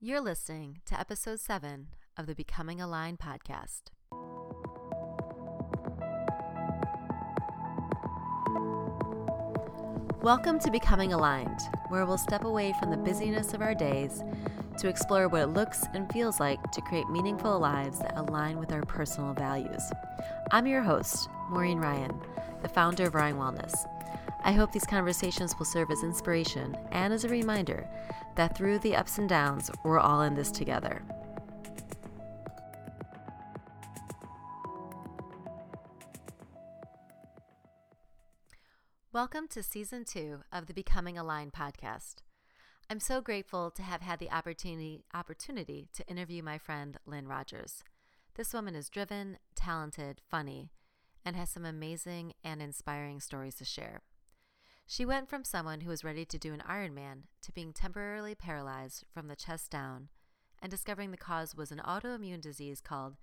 You're listening to episode 7 of the Becoming Aligned podcast. Welcome to Becoming Aligned, where we'll step away from the busyness of our days to explore what it looks and feels like to create meaningful lives that align with our personal values. I'm your host, Maureen Ryan, the founder of Ryan Wellness. I hope these conversations will serve as inspiration and as a reminder that through the ups and downs, we're all in this together. Welcome to season two of the Becoming Aligned podcast. I'm so grateful to have had the opportunity, opportunity to interview my friend Lynn Rogers. This woman is driven, talented, funny, and has some amazing and inspiring stories to share. She went from someone who was ready to do an Ironman to being temporarily paralyzed from the chest down and discovering the cause was an autoimmune disease called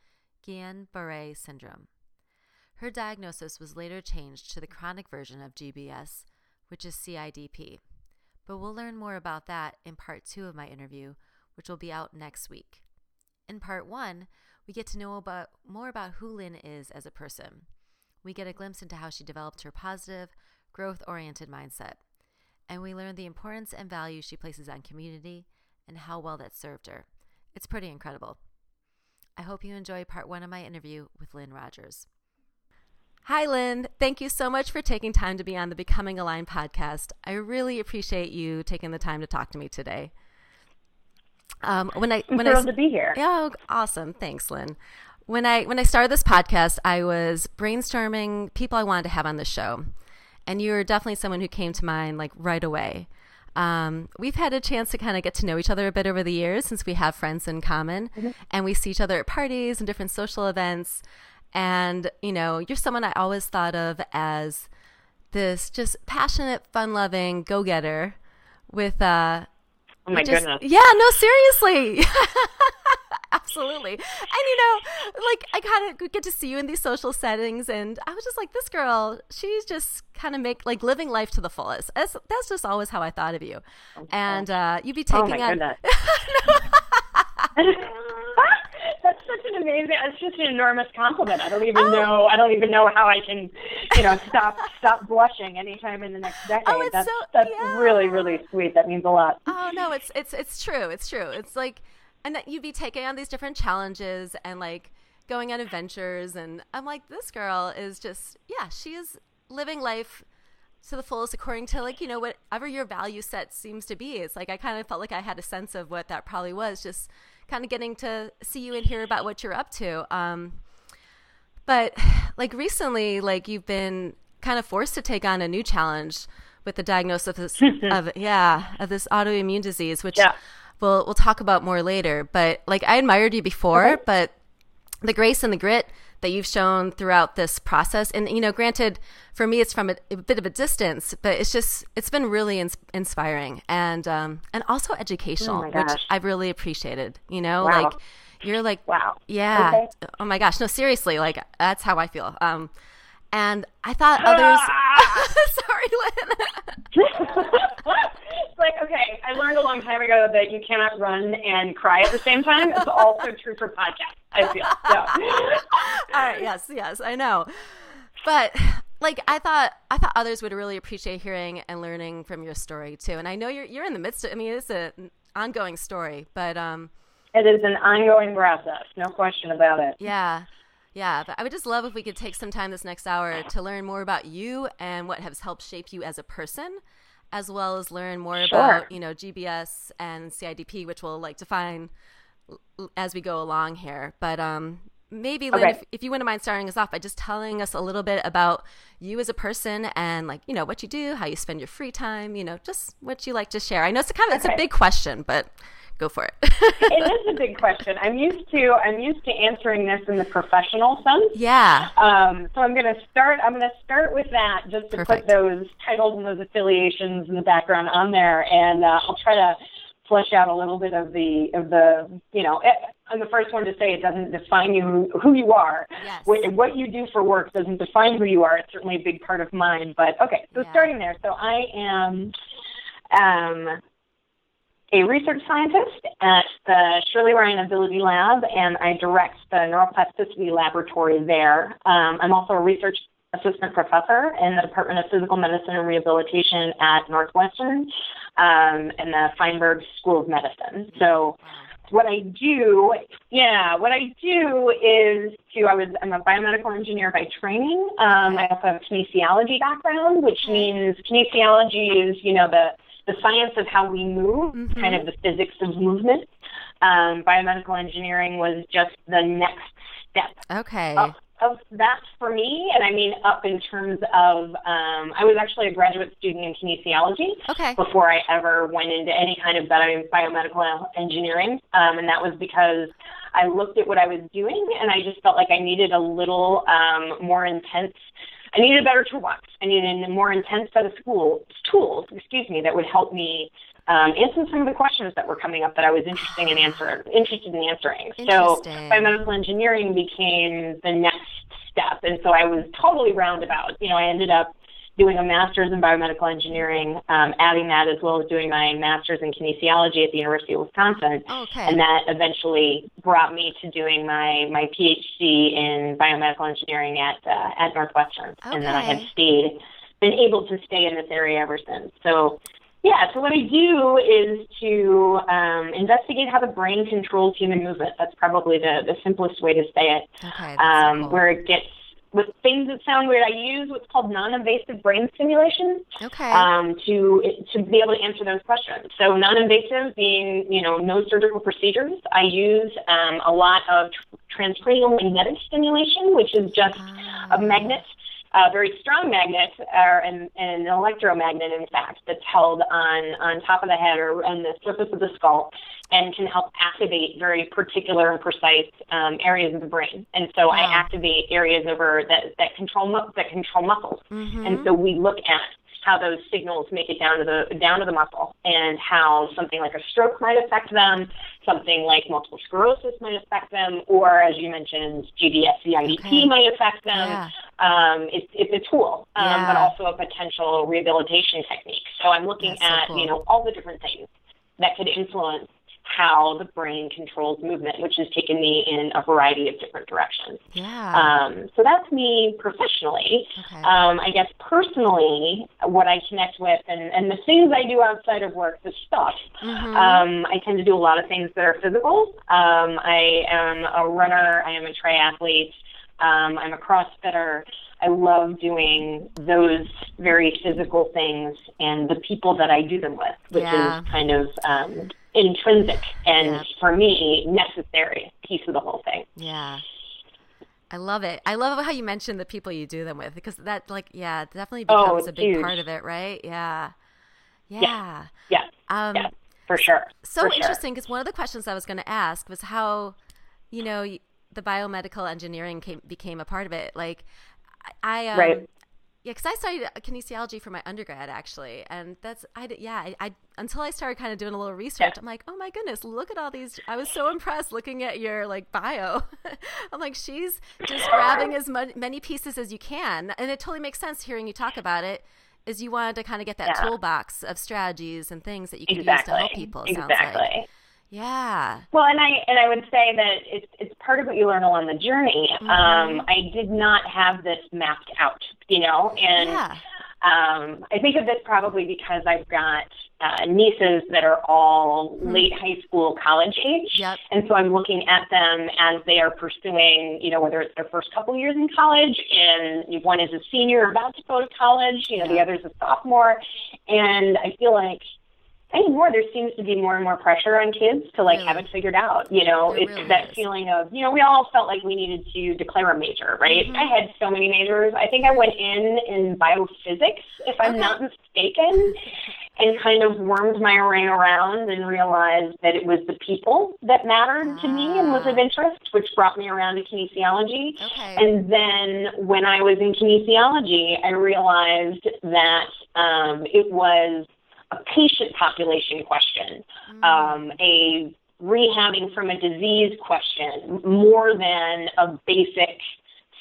Guillain Barre syndrome. Her diagnosis was later changed to the chronic version of GBS, which is CIDP. But we'll learn more about that in part two of my interview, which will be out next week. In part one, we get to know about more about who Lynn is as a person. We get a glimpse into how she developed her positive, growth oriented mindset. And we learn the importance and value she places on community and how well that served her. It's pretty incredible. I hope you enjoy part one of my interview with Lynn Rogers. Hi, Lynn. Thank you so much for taking time to be on the Becoming Aligned podcast. I really appreciate you taking the time to talk to me today. Um, when I I'm when thrilled I, to be here. Yeah, awesome. Thanks, Lynn. When I when I started this podcast, I was brainstorming people I wanted to have on the show and you're definitely someone who came to mind like right away. Um, we've had a chance to kind of get to know each other a bit over the years since we have friends in common mm-hmm. and we see each other at parties and different social events. And, you know, you're someone I always thought of as this just passionate, fun loving go getter with, uh, oh my just, goodness. Yeah, no, seriously. absolutely. And you know, like I kind of get to see you in these social settings, and I was just like, this girl, she's just kind of make like living life to the fullest. That's, that's just always how I thought of you. Oh, and uh, you'd be oh, taking oh, on. that's such an amazing. It's just an enormous compliment. I don't even oh. know. I don't even know how I can, you know, stop stop blushing anytime in the next decade. Oh, it's that's so, that's yeah. really really sweet. That means a lot. Oh no, it's it's it's true. It's true. It's like and that you'd be taking on these different challenges and like going on adventures. And i'm like this girl is just yeah she is living life to the fullest according to like you know whatever your value set seems to be. It's like i kind of felt like i had a sense of what that probably was just kind of getting to see you and hear about what you're up to. Um, but like recently like you've been kind of forced to take on a new challenge with the diagnosis of, of yeah of this autoimmune disease which yeah we'll we'll talk about more later. But like I admired you before, okay. but the grace and the grit that you've shown throughout this process, and you know, granted, for me it's from a, a bit of a distance, but it's just it's been really ins- inspiring and um, and also educational, oh which I've really appreciated. You know, wow. like you're like wow, yeah, okay. oh my gosh, no, seriously, like that's how I feel. Um, and I thought others. Lynn. like, okay, I learned a long time ago that you cannot run and cry at the same time. It's also true for podcasts. I feel. Yeah. All right. Yes. Yes. I know. But like I thought, I thought others would really appreciate hearing and learning from your story too. And I know you're you're in the midst of. I mean, it's an ongoing story, but um, it is an ongoing process. No question about it. Yeah. Yeah, but I would just love if we could take some time this next hour to learn more about you and what has helped shape you as a person, as well as learn more sure. about you know GBS and CIDP, which we'll like define as we go along here. But um, maybe Lynn, okay. if, if, you wouldn't mind starting us off by just telling us a little bit about you as a person and like you know what you do, how you spend your free time, you know, just what you like to share. I know it's a kind of okay. it's a big question, but go for it. it is a big question. I'm used to I'm used to answering this in the professional sense. Yeah. Um, so I'm going to start. I'm going to start with that just to Perfect. put those titles and those affiliations in the background on there, and uh, I'll try to flesh out a little bit of the of the you know. It, eh, I'm the first one to say it doesn't define you who you are. Yes. What, what you do for work doesn't define who you are. It's certainly a big part of mine. But okay, so yeah. starting there. So I am um, a research scientist at the Shirley Ryan Ability Lab, and I direct the neuroplasticity laboratory there. Um, I'm also a research assistant professor in the Department of Physical Medicine and Rehabilitation at Northwestern um, in the Feinberg School of Medicine. So what I do, yeah, what I do is to, I was, I'm a biomedical engineer by training. Um, I also have a kinesiology background, which means kinesiology is, you know, the, the science of how we move, mm-hmm. kind of the physics of movement. Um, biomedical engineering was just the next step. Okay. Up of that for me, and I mean up in terms of um, I was actually a graduate student in kinesiology okay. before I ever went into any kind of bio- biomedical engineering, um, and that was because I looked at what I was doing and I just felt like I needed a little um, more intense. I needed better toolbox. I needed a more intense set of school tools, excuse me, that would help me um, answer some of the questions that were coming up that I was interested in answering. Interested in answering. So biomedical engineering became the next step, and so I was totally roundabout. You know, I ended up doing a master's in biomedical engineering, um, adding that as well as doing my master's in kinesiology at the University of Wisconsin. Okay. And that eventually brought me to doing my, my PhD in biomedical engineering at uh, at Northwestern. Okay. And then I have stayed, been able to stay in this area ever since. So yeah, so what I do is to um, investigate how the brain controls human movement. That's probably the, the simplest way to say it. Okay, um, cool. Where it gets with things that sound weird, I use what's called non-invasive brain stimulation okay. um, to to be able to answer those questions. So non-invasive being you know no surgical procedures. I use um, a lot of transcranial magnetic stimulation, which is just a magnet a very strong magnet, or an, an electromagnet, in fact, that's held on on top of the head or on the surface of the skull, and can help activate very particular and precise um, areas of the brain. And so wow. I activate areas over that that control that control muscles. Mm-hmm. And so we look at how those signals make it down to the down to the muscle and how something like a stroke might affect them, something like multiple sclerosis might affect them, or as you mentioned, GBS CIDP okay. might affect them. Yeah. Um, it's, it's a tool, um, yeah. but also a potential rehabilitation technique. So I'm looking That's at so cool. you know all the different things that could influence how the brain controls movement, which has taken me in a variety of different directions. Yeah. Um, so that's me professionally. Okay. Um, I guess personally, what I connect with and, and the things I do outside of work, the stuff, mm-hmm. um, I tend to do a lot of things that are physical. Um, I am a runner, I am a triathlete, um, I'm a CrossFitter. I love doing those very physical things and the people that I do them with, which Yeah. is kind of um, intrinsic and Yeah. for me necessary piece of the whole thing. Yeah. I love it. I love how you mentioned the people you do them with because that, like, yeah, definitely Oh, becomes it's a big huge. part of it, right? Yeah. Yeah. Yeah, Um, yeah, for sure. so for interesting because one of the questions I was going to ask was how, you know, the biomedical engineering came, became a part of it. Like, I, I um, Right. Yeah, because I studied kinesiology for my undergrad actually, and that's I yeah I, I until I started kind of doing a little research, Yeah. I'm like, oh my goodness, look at all these. I was so impressed looking at your like bio. I'm like, she's just grabbing as mu- many pieces as you can, and it totally makes sense hearing you talk about it. Is you wanted to kind of get that Yeah. toolbox of strategies and things that you can exactly. use to help people. Exactly. like. Yeah. Well, and I and I would say that it's it's part of what you learn along the journey. Mm-hmm. Um, I did not have this mapped out, you know, and Yeah. um, I think of this probably because I've got uh, nieces that are all late high school, college age. Yep. and so I'm looking at them as they are pursuing, you know, whether it's their first couple years in college, and one is a senior about to go to college, you know, the other is a sophomore, and I feel like anymore there seems to be more and more pressure on kids to like have it figured out you know There it's really that is. feeling of you know we all felt like we needed to declare a major right Mhm. i had so many majors i think i went in in biophysics if i'm Okay. not mistaken and kind of wormed my way around and realized that it was the people that mattered to me and was of Ah. interest which brought me around to kinesiology Okay. and then when I was in kinesiology, I realized that um, it was a patient population question, Mm. um, a rehabbing from a disease question, more than a basic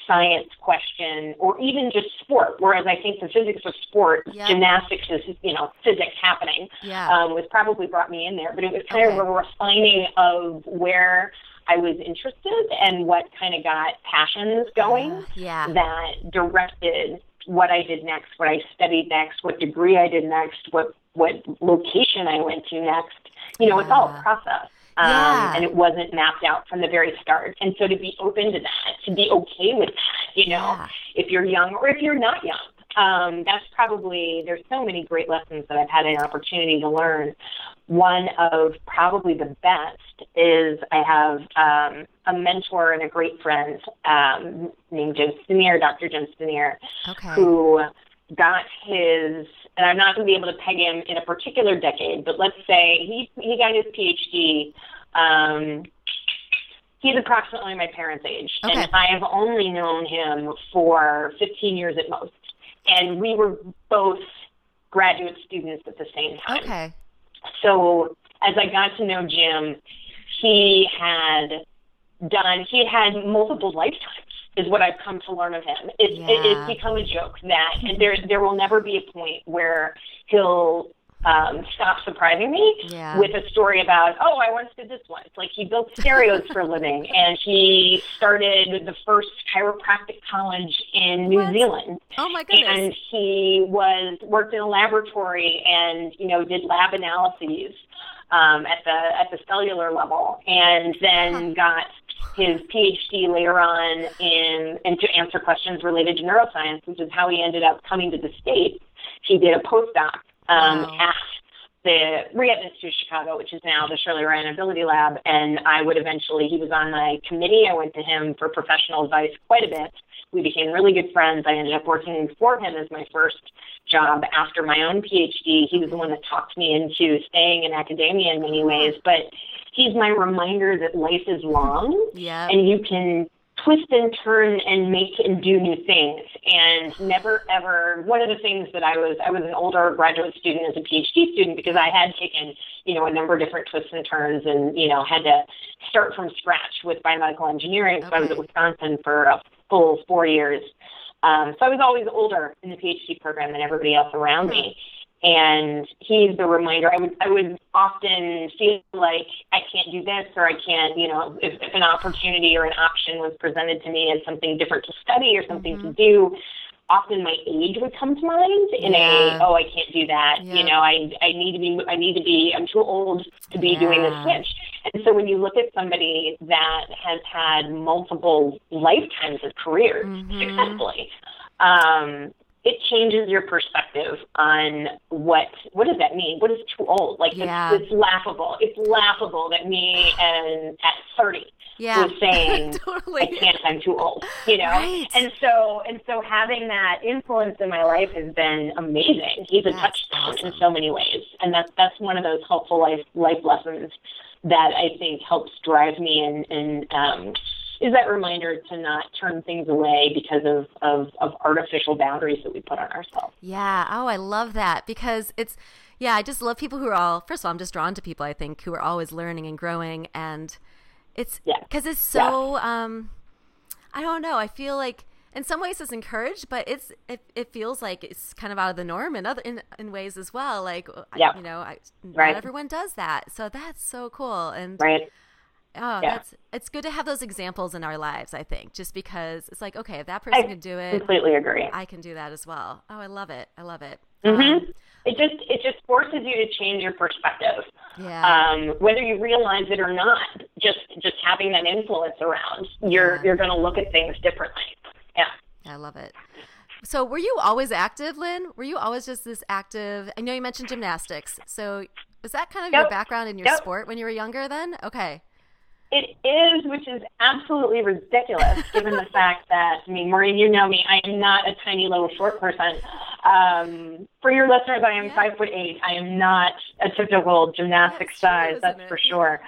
science question or even just sport. Whereas I think the physics of sport, Yeah. gymnastics is, you know, physics happening, Yeah. um, was probably brought me in there. But it was kind Okay. of a refining of where I was interested and what kind of got passions going Uh, yeah. that directed what I did next, what I studied next, what degree I did next, what what location I went to next. You know, it's all a process. Um, Yeah. And it wasn't mapped out from the very start. And so to be open to that, to be okay with that, you know, Yeah. if you're young or if you're not young, um, that's probably, there's so many great lessons that I've had an opportunity to learn. One of probably the best is I have um, a mentor and a great friend um, named Jim Stinear, Dr. Jim Stinear, Okay. who got his, and I'm not going to be able to peg him in a particular decade, but let's say he he got his PhD. Um, he's approximately my parents' age, Okay. and I have only known him for 15 years at most. And we were both graduate students at the same time. Okay. So as I got to know Jim, he had done he had multiple lifetimes is what I've come to learn of him. It's it, Yeah. it's become a joke that and there there will never be a point where he'll um, stop surprising me Yeah. with a story about, oh, I once did this once. Like he built stereos for a living, and he started the first chiropractic college in New What? Zealand Oh my goodness. and he was worked in a laboratory and you know did lab analyses um, at the at the cellular level, and then got his PhD later on in and to answer questions related to neuroscience, which is how he ended up coming to the states. He did a postdoc um, Wow. at the Rehab Institute of Chicago, which is now the Shirley Ryan Ability Lab, and I would eventually. He was on my committee. I went to him for professional advice quite a bit. We became really good friends. I ended up working for him as my first job after my own PhD. He was the one that talked me into staying in academia in many ways, but he's my reminder that life is long yeah. and you can twist and turn and make and do new things. And never ever one of the things that I was I was an older graduate student as a PhD student because I had taken you know a number of different twists and turns and you know had to start from scratch with biomedical engineering so I was at Wisconsin for a full four years. Um, so I was always older in the PhD program than everybody else around me and he's the reminder. I would I would often feel like I can't do this or I can't, you know, if, if an opportunity or an option was presented to me as something different to study or something to do, often my age would come to mind in Yeah. a oh I can't do that. Yeah. You know, I I need to be I need to be I'm too old to be doing this switch. And so when you look at somebody that has had multiple lifetimes of careers Mhm. successfully, um, it changes your perspective on what what does that mean? What is too old? Like Yeah. it's, it's laughable. It's laughable that me and at thirty yeah. was saying totally. I can't. I'm too old. You know. Right. And so and so having that influence in my life has been amazing. He's a That's touchstone in so many ways, and that's that's one of those helpful life life lessons that I think helps drive me and and um, is that reminder to not turn things away because of, of, of artificial boundaries that we put on ourselves. Yeah. Oh, I love that because it's, yeah, I just love people who are all, first of all, I'm just drawn to people, I think, who are always learning and growing. And it's, Yeah. because it's so, um, I don't know. I feel like in some ways it's encouraged, but it's, it, it feels like it's kind of out of the norm in other, in, in ways as well. Like, I- Yeah. you know, I, not everyone does that. So that's so cool. And, Right? Oh, Yeah. that's it's good to have those examples in our lives, I think, just because it's like, okay, if that person I can do it, completely agree. I can do that as well. Oh, I love it. I love it. hmm Um, it just it just forces you to change your perspective, yeah. um, whether you realize it or not. Just just having that influence around, you're Yeah. you're going to look at things differently. Yeah. I love it. So, were you always active, Lynn? Were you always just this active? I know you mentioned gymnastics. So, was that kind of your background in your Yep. sport when you were younger then? Okay. It is, which is absolutely ridiculous, given the fact that I mean, Maureen, you know me. I am not a tiny little short person. Um, for your listeners, I am Yeah. five foot eight. I am not a typical gymnastic That's size. isn't That's it? for sure.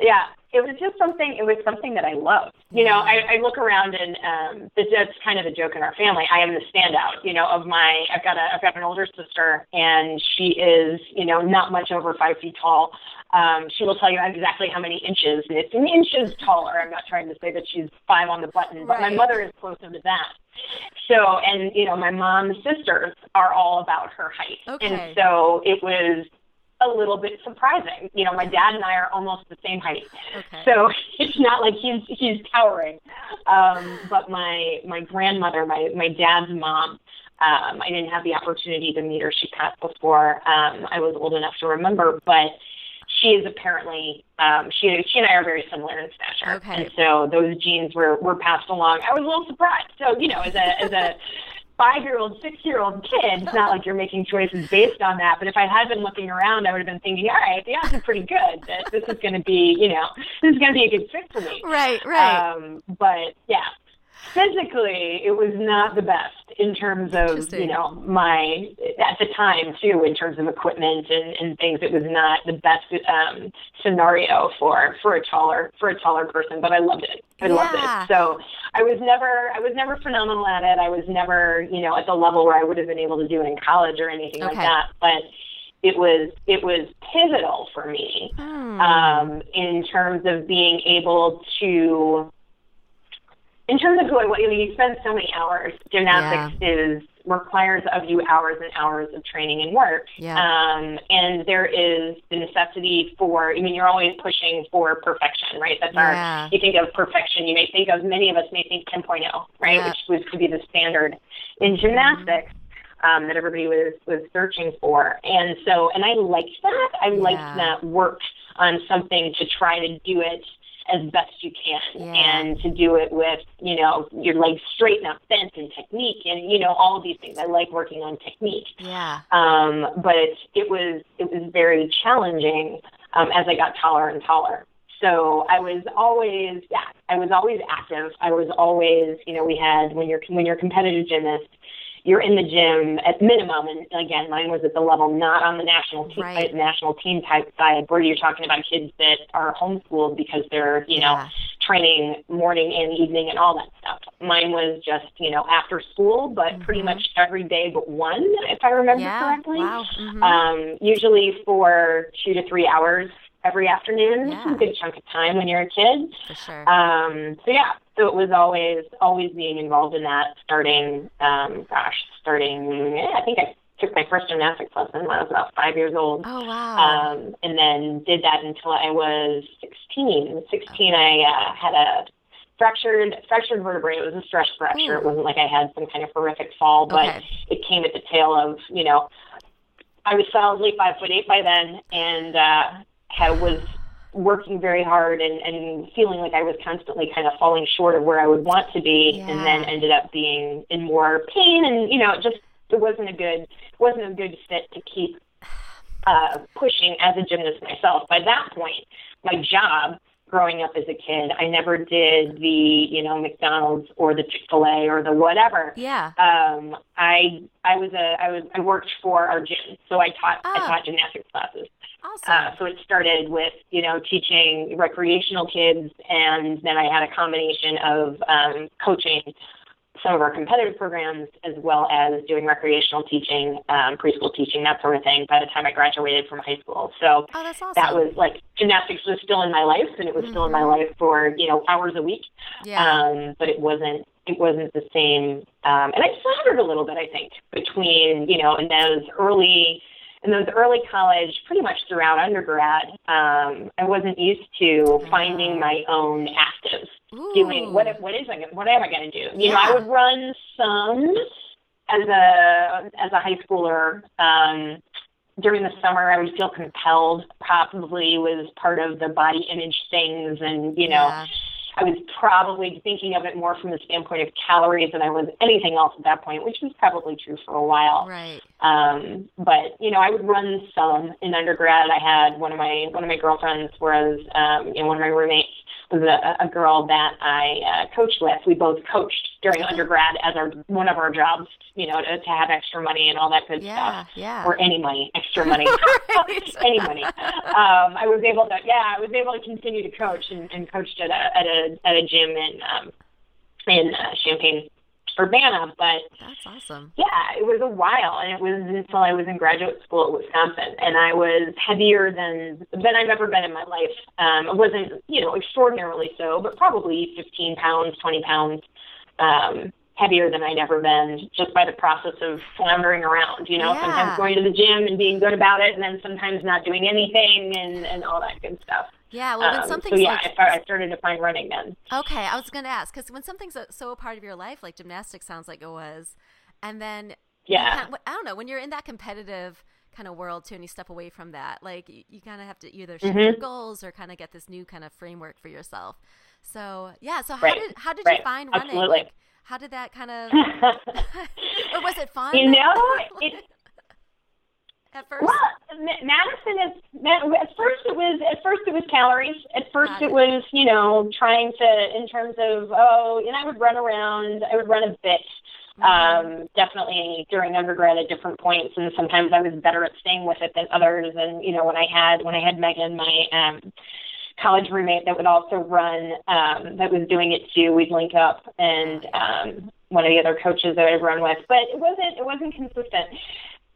yeah it was just something it was something that i loved you know i, I look around and um that's kind of the joke in our family i am the standout you know of my i've got a i've got an older sister and she is you know not much over five feet tall um, she will tell you exactly how many inches, and it's in inches taller. I'm not trying to say that she's five on the button, but right. my mother is closer to that. So, and you know, my mom's sisters are all about her height, okay. and so it was a little bit surprising. You know, my dad and I are almost the same height, okay. so it's not like he's he's towering. Um, but my my grandmother, my my dad's mom, um, I didn't have the opportunity to meet her. She passed before um, I was old enough to remember, but she is apparently um, she she and I are very similar in stature, okay. and so those genes were were passed along. I was a little surprised. So you know, as a as a five year old, six year old kid, it's not like you're making choices based on that. But if I had been looking around, I would have been thinking, all right, the odds are pretty good that this is going to be, you know, this is going to be a good fit for me. Right, right. Um, but yeah, physically it was not the best in terms of you know my at the time too in terms of equipment and, and things it was not the best um scenario for for a taller for a taller person but i loved it i yeah. loved it so i was never i was never phenomenal at it i was never you know at the level where i would have been able to do it in college or anything okay. like that but it was it was pivotal for me hmm. um, in terms of being able to in terms of who I want, you, know, you spend so many hours. Gymnastics yeah. is requires of you hours and hours of training and work. Yeah. Um, and there is the necessity for, I mean, you're always pushing for perfection, right? That's yeah. our, you think of perfection, you may think of, many of us may think 10.0, right? Yeah. Which was to be the standard in mm-hmm. gymnastics. Um, that everybody was was searching for, and so, and I liked that. I liked that work on something to try to do it as best you can yeah. and to do it with, you know, your legs straight, and not bent and technique and, you know, all of these things. I like working on technique. Yeah. Um, but it was, it was very challenging, um, as I got taller and taller. So I was always, yeah, I was always active. I was always, you know, we had, when you're, when you're a competitive gymnast, you're in the gym at minimum, and again, mine was at the level not on the national team, right. national team type side, where you're talking about kids that are homeschooled because they're, you know, training morning and evening and all that stuff. Mine was just, you know, after school, but mm-hmm. pretty much every day but one, if I remember yeah. correctly. Wow. Mm-hmm. Um, usually for two to three hours every afternoon. Yeah. a good chunk of time when you're a kid. For sure. Um, so yeah, so it was always always being involved in that. Starting, um, gosh, starting. Yeah, I think I took my first gymnastics lesson when I was about five years old. Oh wow! Um, and then did that until I was 16. 16, I uh, had a fractured fractured vertebrae. It was a stress fracture. Ooh. It wasn't like I had some kind of horrific fall, but okay. it came at the tail of you know. I was solidly five foot eight by then, and uh, had was working very hard and, and feeling like I was constantly kind of falling short of where I would want to be, yeah. and then ended up being in more pain, and you know, it just it wasn't a good wasn't a good fit to keep uh, pushing as a gymnast myself. By that point, my job growing up as a kid. I never did the, you know, McDonald's or the Chick-fil-A or the whatever. Yeah. Um, I I was a I was I worked for our gym, so I taught oh. I taught gymnastics classes. Awesome. Uh, so it started with you know teaching recreational kids, and then I had a combination of um, coaching some of our competitive programs as well as doing recreational teaching, um, preschool teaching, that sort of thing by the time I graduated from high school. So oh, awesome. that was like gymnastics was still in my life and it was mm-hmm. still in my mm-hmm. life for, you know, hours a week. Yeah. Um, but it wasn't it wasn't the same um and I floundered a little bit I think between, you know, in those early in those early college, pretty much throughout undergrad, um, I wasn't used to finding my own actives Ooh. doing what what is I what am I going to do? You yeah. know, I would run some as a as a high schooler. Um, during the summer, I would feel compelled. Probably was part of the body image things, and you know. Yeah. I was probably thinking of it more from the standpoint of calories than I was anything else at that point, which was probably true for a while. Right. Um, but you know, I would run some in undergrad. I had one of my one of my girlfriends was um, you know one of my roommates a, a girl that I uh, coached with. We both coached during undergrad as our one of our jobs, you know, to, to have extra money and all that good yeah, stuff. Yeah. Or any money, extra money, any money. Um, I was able to, yeah, I was able to continue to coach and, and coached at a at a at a gym in um, in uh, Champaign, Urbana. But that's awesome. Yeah, it was a while, and it was until I was in graduate school at Wisconsin, and I was heavier than than I've ever been in my life. Um, it wasn't, you know, extraordinarily so, but probably 15 pounds, 20 pounds. Um, heavier than I'd ever been just by the process of floundering around, you know, Yeah. sometimes going to the gym and being good about it and then sometimes not doing anything and, and all that good stuff. Yeah, well, when Um, something's so yeah, like I, I started to find running then. Okay, I was going to ask because when something's so, a part of your life, like gymnastics sounds like it was, and then Yeah. I don't know when you're in that competitive kind of world too, and you step away from that, like you, you kind of have to either shift your Mhm. goals or kind of get this new kind of framework for yourself. So yeah, so how Right, did how did you find running? absolutely. Like, how did that kind of, or was it fun? you know, it, at first. Well, Madison is at first it was at first it was calories. At first it it. was you know trying to in terms of oh and I would run around. I would run a bit. Mm-hmm. Um, definitely during undergrad at different points, and sometimes I was better at staying with it than others. And you know when I had when I had Megan, my um, college roommate that would also run um, that was doing it too. We'd link up and um, one of the other coaches that I'd run with, but it wasn't it wasn't consistent.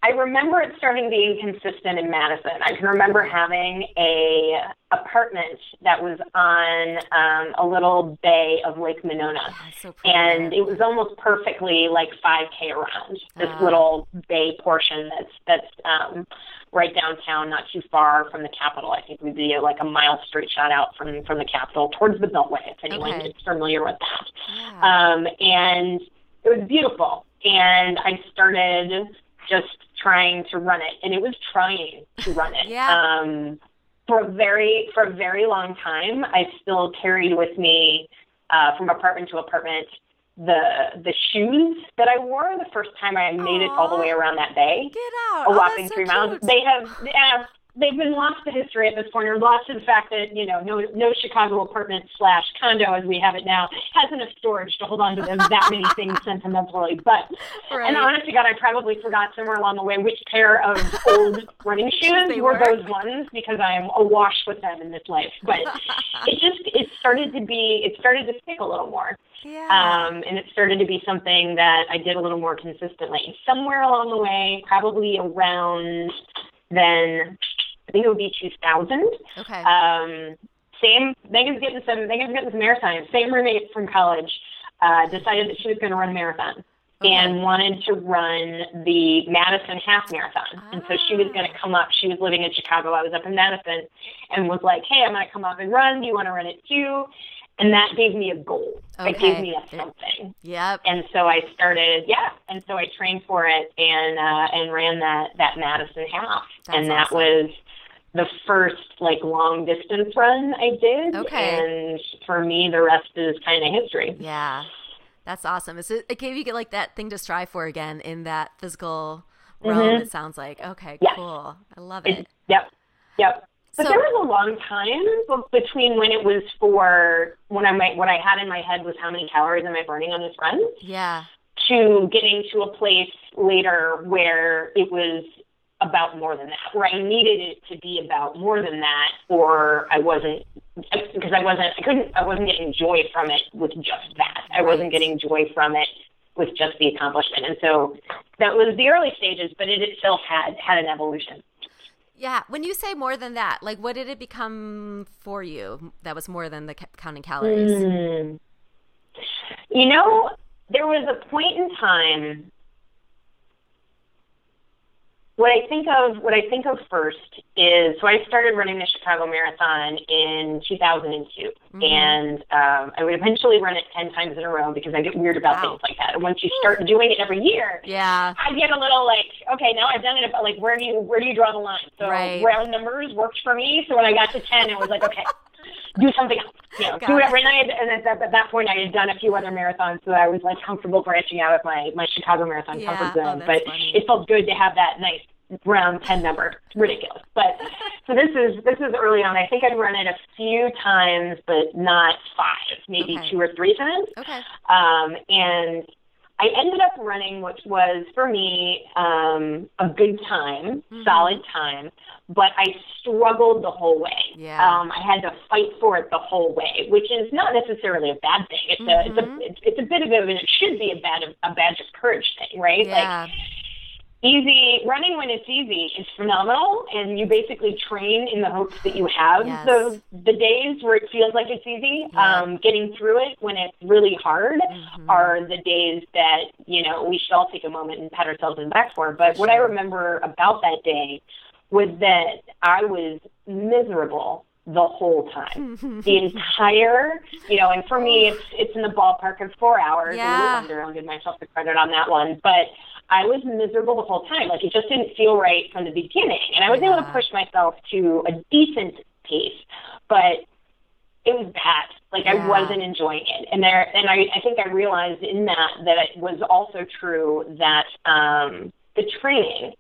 I remember it starting being consistent in Madison. I can remember having a apartment that was on um, a little bay of Lake Monona, Yeah, so and it was almost perfectly like 5K around this Ah. little bay portion that's that's um, right downtown, not too far from the Capitol. I think we'd be like a mile straight shot out from from the Capitol towards the Beltway. If anyone Okay. is familiar with that. yeah. Um, and it was beautiful. And I started just trying to run it, and it was trying to run it. Yeah. Um, for a very for a very long time, I still carried with me uh, from apartment to apartment the the shoes that I wore the first time I made it all the way around that bay Get out! a Oh, whopping so three miles. They have, yeah, they've been lost to history at this point, or lost to the fact that you know, no, no Chicago apartment slash condo as we have it now has enough storage to hold on to them that many things sentimentally. But Right. and honest to God, I probably forgot somewhere along the way which pair of old running shoes were, were. those ones because I am awash with them in this life. But it just it started to be it started to stick a little more. yeah. Um, and it started to be something that I did a little more consistently. Somewhere along the way, probably around then, I think it would be 2000. okay. Um, same, Megan's getting some, Megan's getting some airtime. Same roommate from college uh, decided that she was going to run a marathon. Okay. And wanted to run the Madison half marathon. And so she was going to come up. She was living in Chicago. I was up in Madison and was like, hey, I'm going to come up and run. Do you want to run it too? And that gave me a goal. Okay. It gave me a something yep. and so I started, yeah, and so I trained for it and uh, and ran that that Madison half, That's and that awesome. was the first like long distance run I did. Okay. and for me, the rest is kind of history. Yeah, that's awesome. It's, it gave you get like that thing to strive for again in that physical realm. It sounds like okay, Mm-hmm. Yeah. cool. I love It, it. yep, yep. But So- there was a long time between when it was for when I might what I had in my head was how many calories am I burning on this run Yeah, to getting to a place later where it was about more than that, where I needed it to be about more than that, or I wasn't because I wasn't I couldn't I wasn't getting joy from it with just that. I wasn't getting joy from it with just the accomplishment, and so that was the early stages, but it itself had had an evolution. yeah. When you say more than that, like what did it become for you? That was more than the counting calories. Mm. You know, there was a point in time. What I think of, what I think of first is, so I started running the Chicago Marathon in 2002, Mhm. and um, I would eventually run it 10 times in a row because I get weird about Wow. things like that. And once you start doing it every year, Yeah, I get a little like, okay, now I've done it, but like, where do you where do you draw the line? So Right. round numbers worked for me. So when I got to ten, it was like, okay, do something else. You know, Got do it. every night. And at that, at that point, I had done a few other marathons, so I was like comfortable branching out of my my Chicago Marathon Yeah. comfort Oh, zone. that's but funny. it felt good to have that nice round 10 number. It's ridiculous. But so this is this is early on. I think I'd run it a few times, but not five, maybe Okay. two or three times. Okay. Um, and I ended up running, which was for me um, a good time, Mhm. solid time, but I struggled the whole way. Yeah. Um, I had to fight for it the whole way, which is not necessarily a bad thing. It's a it's a it's, it's a bit of a it should be a bad a badge of courage thing, right? Like Yeah. Easy running when it's easy is phenomenal and you basically train in the hopes that you have Yes. the the days where it feels like it's easy Yeah. um getting through it when it's really hard Mhm. are the days that you know we should all take a moment and pat ourselves on the back for but For what i remember about that day was that i was miserable the whole time the entire you know and for me it's it's in the ballpark of four hours Yeah. and I'll give myself the credit on that one but i was miserable the whole time. Like it just didn't feel right from the beginning. And i was able to push myself to a decent pace but it was bad. Like Yeah. i wasn't enjoying it. And there and i i think i realized in that that it was also true that um the training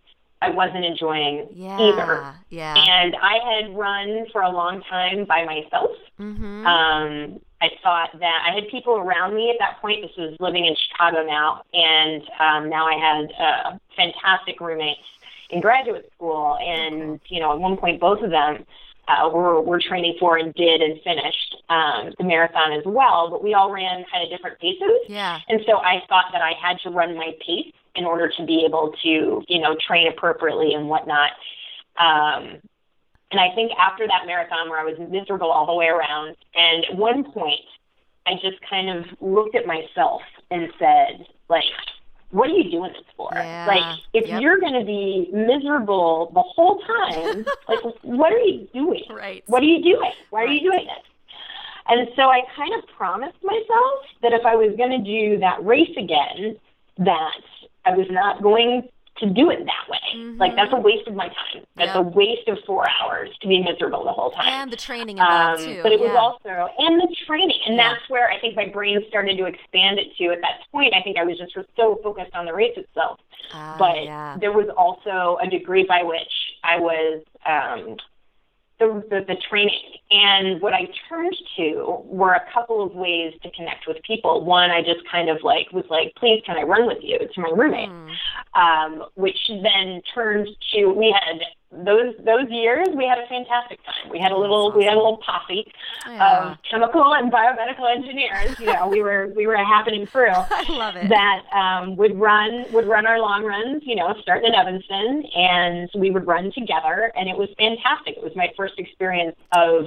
i wasn't enjoying Yeah. either Yeah. and I had run for a long time by myself. mm-hmm. Um, I thought that I had people around me at that point. This was living in Chicago now, and um, now I had uh, fantastic roommates in graduate school. And you know, at one point, both of them uh, were were training for and did and finished um, the marathon as well. But we all ran kind of different paces. yeah. And so I thought that I had to run my pace in order to be able to, you know, train appropriately and whatnot. Um, and I think after that marathon where I was miserable all the way around, and at one point I just kind of looked at myself and said, like, what are you doing this for? Yeah. Like, if Yep. you're going to be miserable the whole time, like, what are you doing? Right. What are you doing? Why are you doing this? And so I kind of promised myself that if I was going to do that race again, that I was not going to do it that way. Mhm. Like that's a waste of my time. That's Yeah. a waste of four hours to be miserable the whole time. And the training Um, too. but it was also and the training, and Yeah. that's where I think my brain started to expand it to. At that point, I think I was just so focused on the race itself Ah, but yeah. there was also a degree by which I was um, the, the the training, and what I turned to were a couple of ways to connect with people. One, I just kind of like was like, "Please, can I run with you?" to my roommate, Mm. um, which then turned to we had those those years we had a fantastic time. We had a little we had a little posse Yeah. of chemical and biomedical engineers. You know, we were we were a happening crew I love it. that um, would run would run our long runs, you know, starting in Evanston, and we would run together, and it was fantastic. It was my first experience of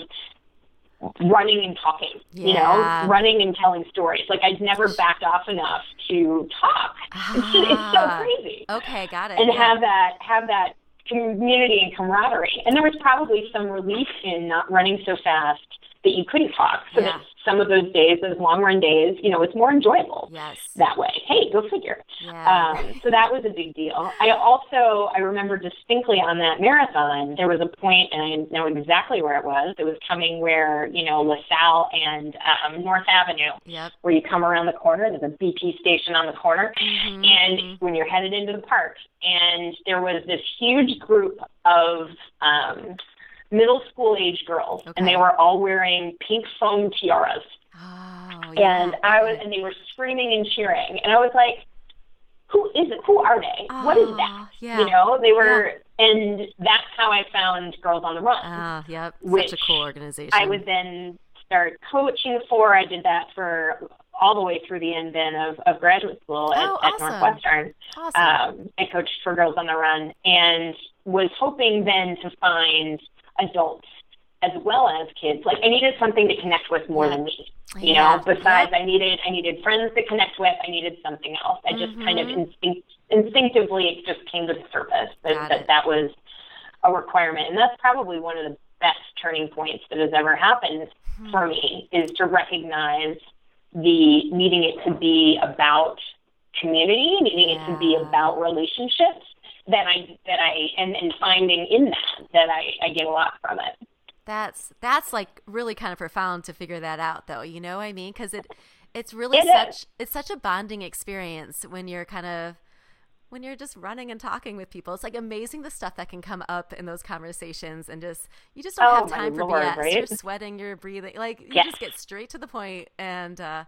running and talking, you Yeah. know, running and telling stories. Like I'd never backed off enough to talk. It's, just, it's so Ah. crazy Okay, got it. and yeah. have that have that community and camaraderie. And there was probably some relief in not running so fast that you couldn't talk. So Yeah. that some of those days, those long run days, you know, it's more enjoyable Yes. that way. Hey, go figure. Yeah. Um, so that was a big deal. I also I remember distinctly on that marathon there was a point, and I know exactly where it was. It was coming where you know LaSalle and um, North Avenue, yep. where you come around the corner. There's a BP station on the corner, Mhm, and mhm. when you're headed into the park, and there was this huge group of um, middle school age girls, Okay. and they were all wearing pink foam tiaras Oh, yeah. and I was, and they were screaming and cheering, and I was like, "Who is it? Who are they? what is that?" Oh, yeah. You know, they were, and that's how I found Girls on the Run. Ah, yep. which Such a cool organization. I would then start coaching for. I did that for all the way through the end then of, of graduate school at, Oh, at. Northwestern. awesome. Um, I coached for Girls on the Run, and was hoping then to find adults as well as kids. Like I needed something to connect with more Yeah. than me you Yeah. know besides i needed i needed friends to connect with i needed something else i just kind of Mhm. instinct instinctively it just came to the surface that that, that was a requirement and that's probably one of the best turning points that has ever happened Hmm. for me is to recognize the needing it to be about community needing it to be about relationships that i that i and, and finding in that that i i get a lot from it That's that's like really kind of profound to figure that out, though. You know what I mean? Because it it's really It is. such it's such a bonding experience when you're kind of when you're just running and talking with people. It's like amazing the stuff that can come up in those conversations and just you just don't Oh, have time for Lord, BS. right? You're sweating, you're breathing. Like you Yes. just get straight to the point and uh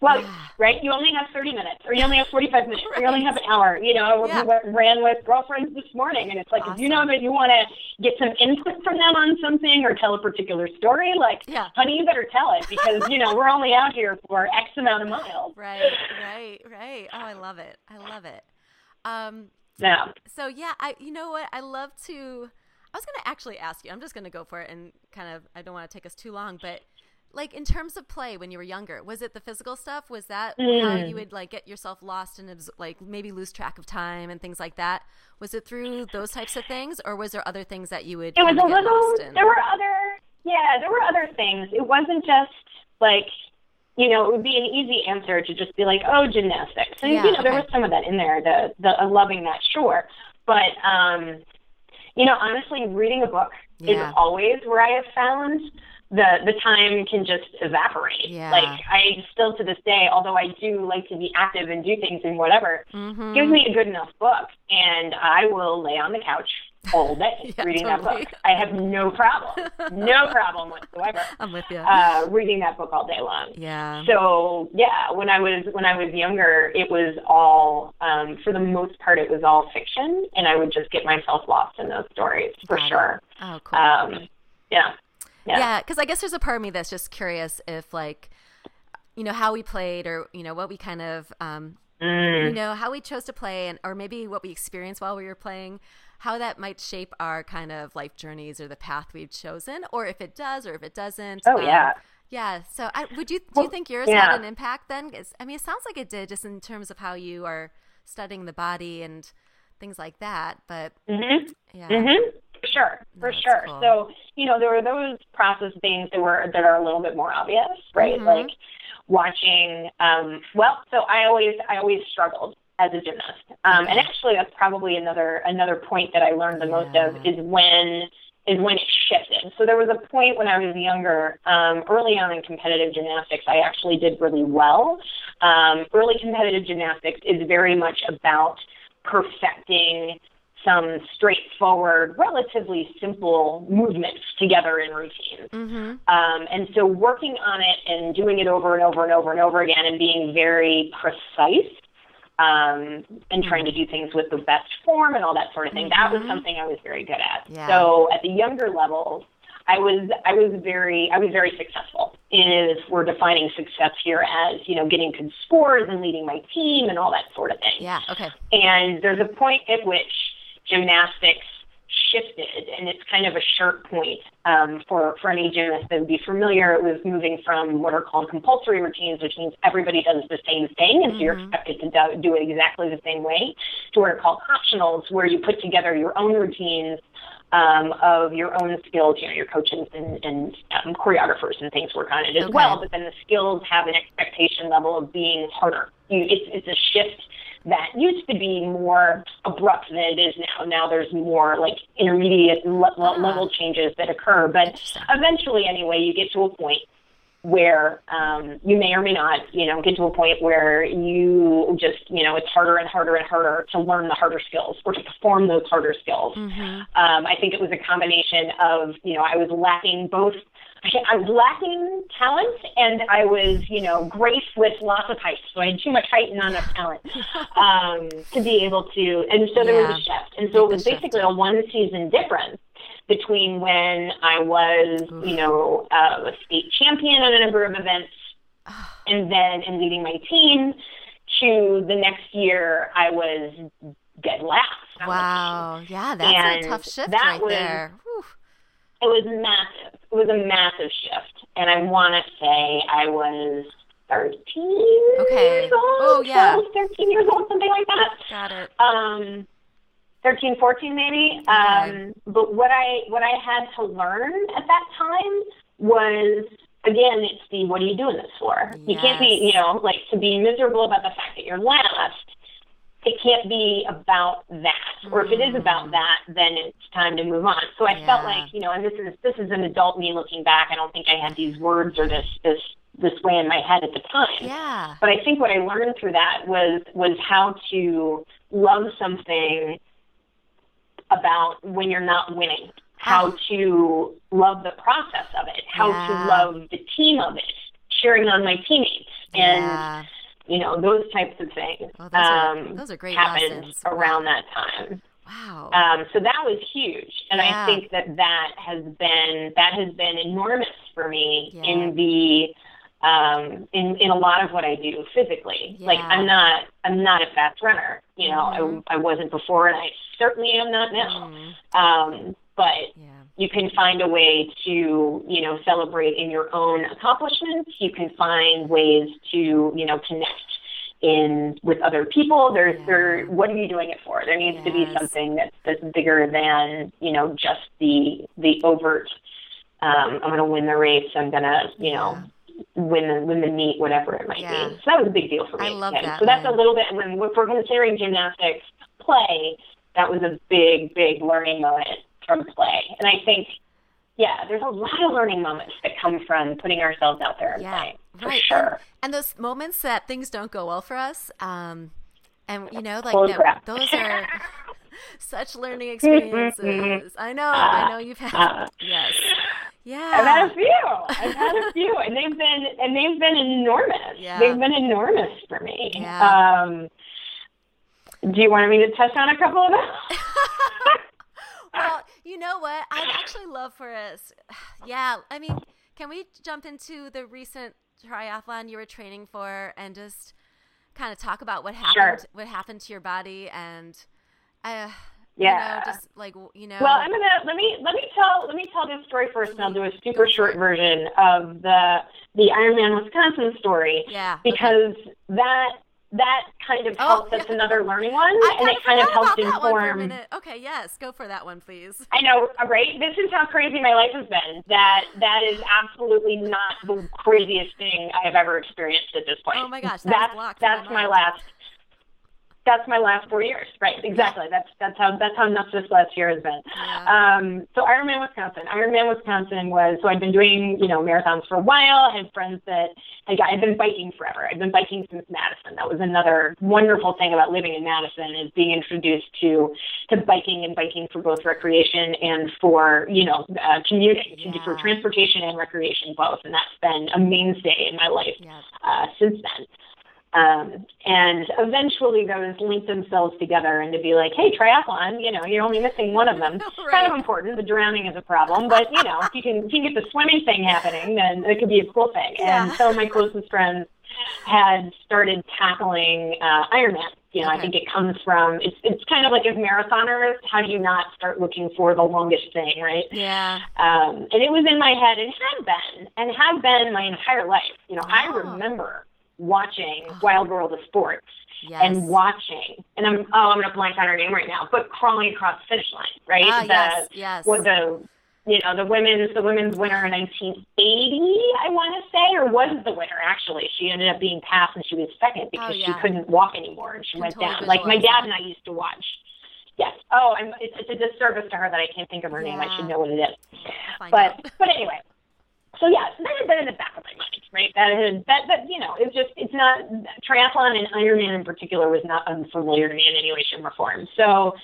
Well, Yeah. right? You only have 30 minutes, or you only have 45 minutes, or you only have an hour. You know, Yeah. we went, ran with girlfriends this morning, and it's like, if you know that you want to get some input from them on something or tell a particular story, like, Yeah. honey, you better tell it because, you know, we're only out here for X amount of miles. right, right, right. Oh, I love it. I love it. Um Yeah. so yeah, I you know what? I love to I was going to actually ask you. I'm just going to go for it and kind of I don't want to take us too long, but like in terms of play when you were younger, was it the physical stuff? Was that how Mm. you would like get yourself lost and abs- like maybe lose track of time and things like that? Was it through those types of things or was there other things that you would It was a little, there were other, yeah, there were other things. It wasn't just like, you know, it would be an easy answer to just be like, oh, gymnastics. And, Yeah, you know, there was some of that in there, the, the uh, loving that, sure. But, um, you know, honestly, reading a book Yeah. is always where I have found the the time can just evaporate. Yeah. Like I still to this day, although I do like to be active and do things and whatever, Mhm. give me a good enough book and I will lay on the couch all day Yeah, reading totally. that book. I have no problem, no problem whatsoever. I'm with you. Uh, reading that book all day long. yeah. So yeah, when I was when I was younger, it was all um, for the most part it was all fiction, and I would just get myself lost in those stories for Got it. sure. Oh, cool. Um, yeah, yeah, Yeah, because I guess there's a part of me that's just curious if, like, you know, how we played or, you know, what we kind of, um, Mm. you know, how we chose to play and, or maybe what we experienced while we were playing, how that might shape our kind of life journeys or the path we've chosen, or if it does or if it doesn't. Oh, Um, yeah. Yeah. So I, would you, do Well, you think yours yeah. had an impact then? I mean, it sounds like it did just in terms of how you are studying the body and things like that. But Mhm. yeah. Mhm. For sure, for That's sure. cool. So you know, there were those process things that were that are a little bit more obvious, right? Mhm. Like watching. Um, well, so I always I always struggled as a gymnast, um, and actually that's probably another another point that I learned the most of is when is when it shifted. So there was a point when I was younger, um, early on in competitive gymnastics, I actually did really well. Um, early competitive gymnastics is very much about perfecting some straightforward, relatively simple movements together in routines. Mm-hmm. Um, and so working on it and doing it over and over and over and over again and being very precise um, and trying to do things with the best form and all that sort of thing, that was Mhm. something I was very good at. Yeah. So at the younger levels, I was I was very I was very successful. Is we're defining success here as you know getting good scores and leading my team and all that sort of thing. Yeah. Okay. And there's a point at which gymnastics shifted, and it's kind of a sharp point um, for, for any gymnast that would be familiar. It was moving from what are called compulsory routines, which means everybody does the same thing, and so you're Mhm. expected to do, do it exactly the same way, to what are called optionals, where you put together your own routines um, of your own skills. You know, your coaches and, and um, choreographers and things work on it as Okay. well, but then the skills have an expectation level of being harder. You, it's, it's a shift that used to be more abrupt than it is now. Now there's more like intermediate le- Ah. level changes that occur, but eventually, anyway, you get to a point where um, you may or may not, you know, get to a point where you just, you know, it's harder and harder and harder to learn the harder skills or to perform those harder skills. Mm-hmm. Um, I think it was a combination of, you know, I was lacking both. I was lacking talent, and I was, you know, graced with lots of height. So I had too much height and not enough talent um, to be able to. And so there was a shift. And so it was basically a one season difference between when I was, you know, uh, a state champion at a number of events, and then in leading my team, to the next year I was dead last. on. Wow. Yeah, that's And a tough shift right was- there. Whew. It was massive. It was a massive shift. And I want to say I was 13 Okay. years old, Oh, yeah. 12, 13 years old, something like that. Got it. Um, 13, 14 maybe. Um, but what I, what I had to learn at that time was, again, it's the, what are you doing this for? You can't be, you know, like to be miserable about the fact that you're last it can't be about that. Or if it is about mm. that, then it's time to move on. So I felt like, you know, and this is this is an adult me looking back. I don't think I had these words or this this this way in my head at the time. Yeah. But I think what I learned through that was was how to love something about when you're not winning, how ah. to love the process of it, how Yeah. to love the team of it, cheering on my teammates, and yeah. You know those types of things. Well, those are- um, those are great happened lessons. around that time. Wow. Um, so that was huge, and Yeah. I think that that has been that has been enormous for me Yeah. in the um, in in a lot of what I do physically. Like I'm not I'm not a fast runner, you know. Mhm. I I wasn't before, and I certainly am not now. Mm, Um, but yeah. You can find a way to you know celebrate in your own accomplishments. You can find ways to you know connect in with other people. There's Yeah. there. What are you doing it for? There needs to be something that's that's bigger than you know just the the overt. Um, I'm going to win the race. I'm going to you know win the win the meet, whatever it might Yeah. be. So that was a big deal for me. I love And that, So that's Lynn. a little bit when if we're considering gymnastics play. That was a big, big learning moment from play, and I think. Yeah, there's a lot of learning moments that come from putting ourselves out there and Yeah, playing, for right. sure. And, and those moments that things don't go well for us, um, and you know, like that, those are such learning experiences. I know, I know you've had. Uh, yes, yeah. I've had a few. I've had a few, and they've been and they've been enormous. Yeah. They've been enormous for me. Yeah. Um, do you want me to touch on a couple of them? well, you know what? I'd actually love for us. Yeah, I mean, can we jump into the recent triathlon you were training for and just kind of talk about what happened? Sure. What happened to your body and, uh, Yeah. you know, just like you know. Well, I'm gonna let me let me tell let me tell this story first, and I'll do a super short version of the the Ironman Wisconsin story yeah. okay. because that that kind of Oh, helped. That's another learning one, I and it kind of forgot helped about that one for a inform. Okay, yes, go for that one, please. I know, right? This is how crazy my life has been. That that is absolutely not the craziest thing I have ever experienced at this point. Oh my gosh, that that's blocked from my that's my last. That's my last four years, right? Exactly. That's that's how that's how nuts this last year has been. Yeah. Um, so Ironman Wisconsin. Ironman Wisconsin was so I'd been doing you know marathons for a while. I had friends that had got, I'd been biking forever. I'd been biking since Madison. That was another wonderful thing about living in Madison is being introduced to to biking and biking for both recreation and for you know uh, commuting to, for transportation and recreation both. And that's been a mainstay in my life Yeah. uh, since then. Um, and eventually those link themselves together and to be like, hey, triathlon, you know, you're only missing one of them. Right. Kind of important. The drowning is a problem, but you know, if you can, if you can get the swimming thing happening, then it could be a cool thing. Yeah. And some of my closest friends had started tackling uh, Ironman. You know, Okay. I think it comes from it's it's kind of like as marathoners, how do you not start looking for the longest thing, right? Yeah. Um, and it was in my head and had been and have been my entire life. You know, I Oh. remember watching Wide World of Sports Yes. and watching, and I'm oh I'm gonna blank on her name right now, but crawling across the finish line, right? Ah, the yes. Yes. what the you know the women's the women's winner in 1980, I want to say, or was the winner actually? She ended up being passed and she was second because Oh, she couldn't walk anymore and she went totally down. Like my dad and I used to watch. Yes. Oh, I'm, it's, it's a disservice to her that I can't think of her name. I should know what it is. But out. but anyway, so yeah, so that had been in the back of my mind, right? That had that that you know, it's just it's not triathlon and Ironman in particular was not unfamiliar to me in any way, shape, or form. So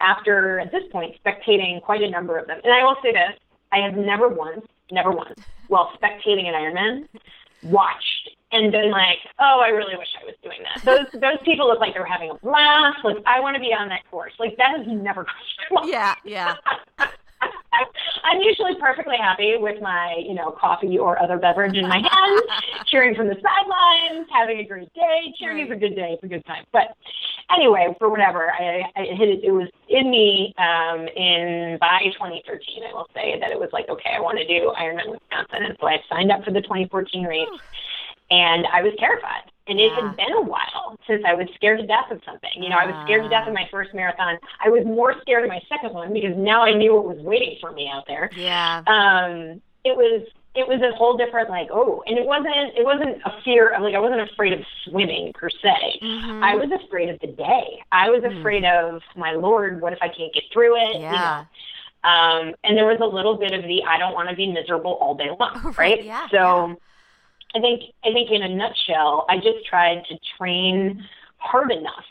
after at this point spectating quite a number of them, and I will say this, I have never once, never once, while spectating an Ironman, watched and been like, oh, I really wish I was doing that. Those those people look like they're having a blast. Like I want to be on that course. Like that has never crossed my mind. Yeah. Yeah. I'm usually perfectly happy with my, you know, coffee or other beverage in my hand, cheering from the sidelines, having a great day. Cheering is a good day, it's a good time. But anyway, for whatever, I, I hit it. It was in me um, in by 2013. I will say that it was like, okay, I want to do Ironman Wisconsin, and so I signed up for the 2014 race, and I was terrified. And it Yeah. had been a while since I was scared to death of something. You know, I was scared to death of my first marathon. I was more scared of my second one because now I knew what was waiting for me out there. Yeah. Um, it was it was a whole different like oh, and it wasn't it wasn't a fear of like I wasn't afraid of swimming per se. Mhm. I was afraid of the day. I was Mm. afraid of my lord. What if I can't get through it? You know? Yeah. Um, and there was a little bit of the I don't want to be miserable all day long, Right, right? yeah, so I think I think in a nutshell, I just tried to train hard enough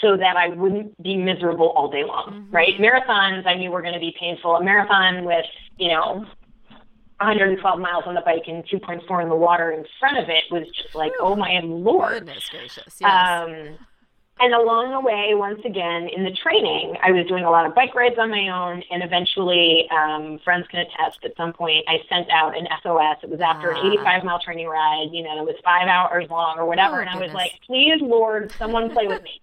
so that I wouldn't be miserable all day long, mm-hmm. right? Marathons I knew were going to be painful. A marathon with, you know, 112 miles on the bike and 2.4 in the water in front of it was just like, oh my lord. Goodness gracious. Yes. Um, and along the way, once again, in the training, I was doing a lot of bike rides on my own, and eventually, um, friends can attest. At some point, I sent out an SOS. It was after an 85 mile training ride. You know, it was five hours long or whatever, oh, and I was like, "Please, Lord, someone play with me."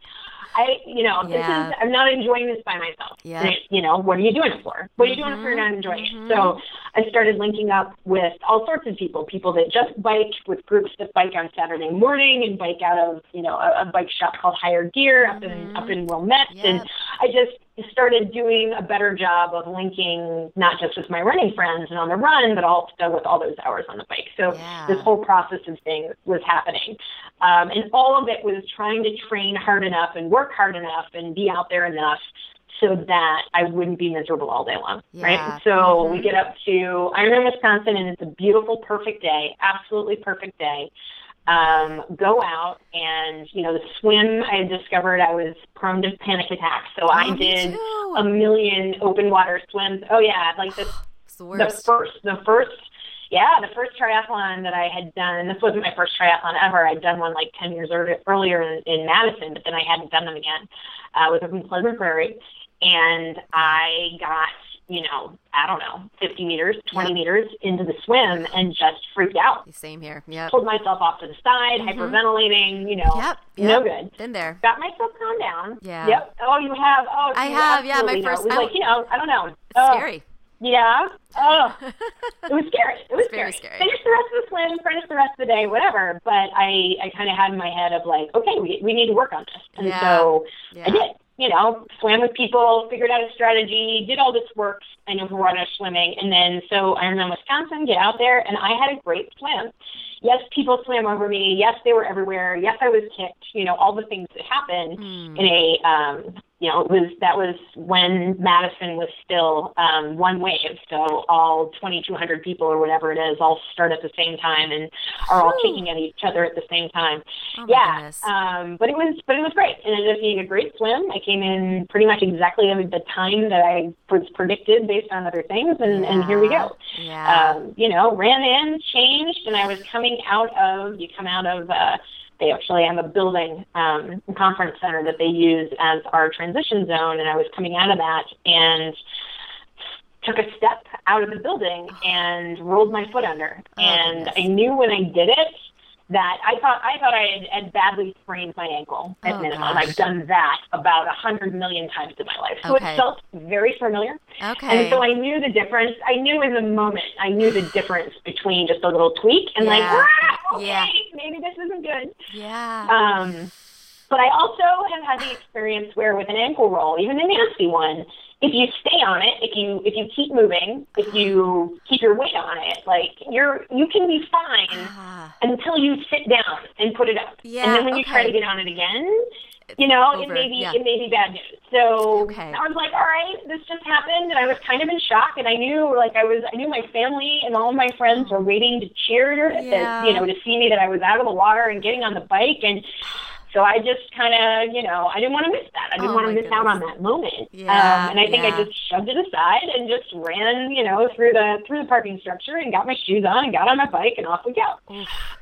I, you know, yeah. this is, I'm not enjoying this by myself. Yeah. you know, what are you doing it for? What are you doing mm-hmm. if you're not enjoying mm-hmm. it? So I started linking up with all sorts of people, people that just bike with groups that bike on Saturday morning and bike out of, you know, a, a bike shop called Higher Gear mm-hmm. up in, up in Wilmette. Yep. And I just, started doing a better job of linking not just with my running friends and on the run, but also with all those hours on the bike. So yeah. this whole process of things was happening. Um, and all of it was trying to train hard enough and work hard enough and be out there enough so that I wouldn't be miserable all day long, yeah. right? So mm-hmm. we get up to Ironman, Wisconsin, and it's a beautiful, perfect day, absolutely perfect day um, go out and you know the swim. I discovered I was prone to panic attacks so oh, I did a million open water swims. Oh yeah like the, the, the first the first yeah the first triathlon that I had done. And this wasn't my first triathlon ever. I'd done one like 10 years earlier in, in Madison but then I hadn't done them again uh, was up in Pleasant Prairie. And I got you know, I don't know, 50 meters, 20 yep. meters into the swim and just freaked out. Same here. Yeah. Pulled myself off to the side, mm-hmm. hyperventilating, you know, yep. Yep. no good. Been there. Got myself calmed down. Yeah. Yep. Oh, you have. Oh, I have. Yeah. My first. Was I, like, you know, I don't know. It's oh. scary. Yeah. Oh, it was scary. It was scary. scary. Finished the rest of the swim, finished the rest of the day, whatever. But I, I kind of had in my head of like, okay, we, we need to work on this, and yeah. so yeah. I did you know, swam with people, figured out a strategy, did all this work. I know who are swimming. And then so I remember Wisconsin, get out there, and I had a great swim. Yes, people swam over me. Yes, they were everywhere. Yes, I was kicked. You know, all the things that happen mm. in a um, you know, it was that was when Madison was still um, one wave. So all 2,200 people or whatever it is all start at the same time and are all kicking at each other at the same time. Oh yeah, um, but it was but it was great. And it ended up being a great swim. I came in pretty much exactly the time that I was predicted based on other things, and, yeah. and here we go. Yeah. Um, you know, ran in, changed, and I was coming out of you come out of. Uh, they actually have a building um, conference center that they use as our transition zone, and I was coming out of that and took a step out of the building and rolled my foot under. Oh, and goodness. I knew when I did it that I thought I thought I had, had badly sprained my ankle at oh, minimum. Gosh. I've done that about a hundred million times in my life, so okay. it felt very familiar. Okay. And so I knew the difference. I knew in the moment. I knew the difference between just a little tweak and yeah. like, ah, okay, yeah. maybe this isn't good. Yeah. Um, but I also have had the experience where with an ankle roll, even a nasty one, if you stay on it, if you if you keep moving, if you keep your weight on it, like you're you can be fine uh, until you sit down and put it up. Yeah, and then when okay. you try to get on it again, you know, Over. it may be yeah. it may be bad news. So okay. I was like, all right, this just happened, and I was kind of in shock, and I knew like I was I knew my family and all of my friends were waiting to cheer, yeah. to, you know, to see me that I was out of the water and getting on the bike and so I just kind of, you know, I didn't want to miss that. I didn't oh want to miss goodness. out on that moment. Yeah, um, and I think yeah. I just shoved it aside and just ran, you know, through the through the parking structure and got my shoes on and got on my bike and off we go.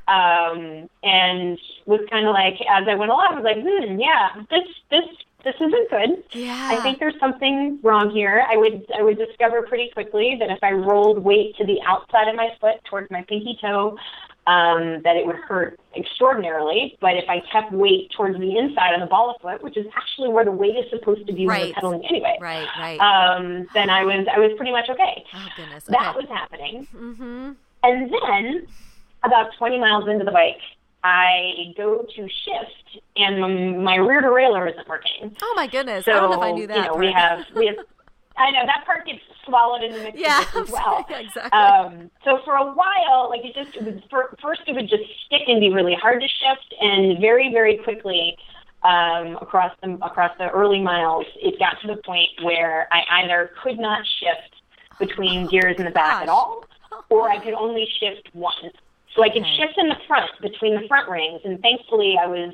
Um, and was kind of like as I went along, I was like, hmm, yeah, this this this isn't good. Yeah. I think there's something wrong here. I would I would discover pretty quickly that if I rolled weight to the outside of my foot towards my pinky toe, um, that it would hurt extraordinarily. But if I kept weight towards the inside of the ball of foot, which is actually where the weight is supposed to be right. when you're pedaling anyway, right, right, um, then I was I was pretty much okay. Oh goodness, okay. that was happening. Mm-hmm. And then about 20 miles into the bike, I go to shift and my rear derailleur isn't working. Oh my goodness! So, I don't know if I knew that. You know, we have we have I know that part gets swallowed in the mix yeah, as well. Yeah, exactly. Um, so for a while, like it just it was for, first it would just stick and be really hard to shift, and very very quickly um, across the across the early miles, it got to the point where I either could not shift between oh, gears in the back at all, or I could only shift once. So I could shift in the front between the front rings, and thankfully I was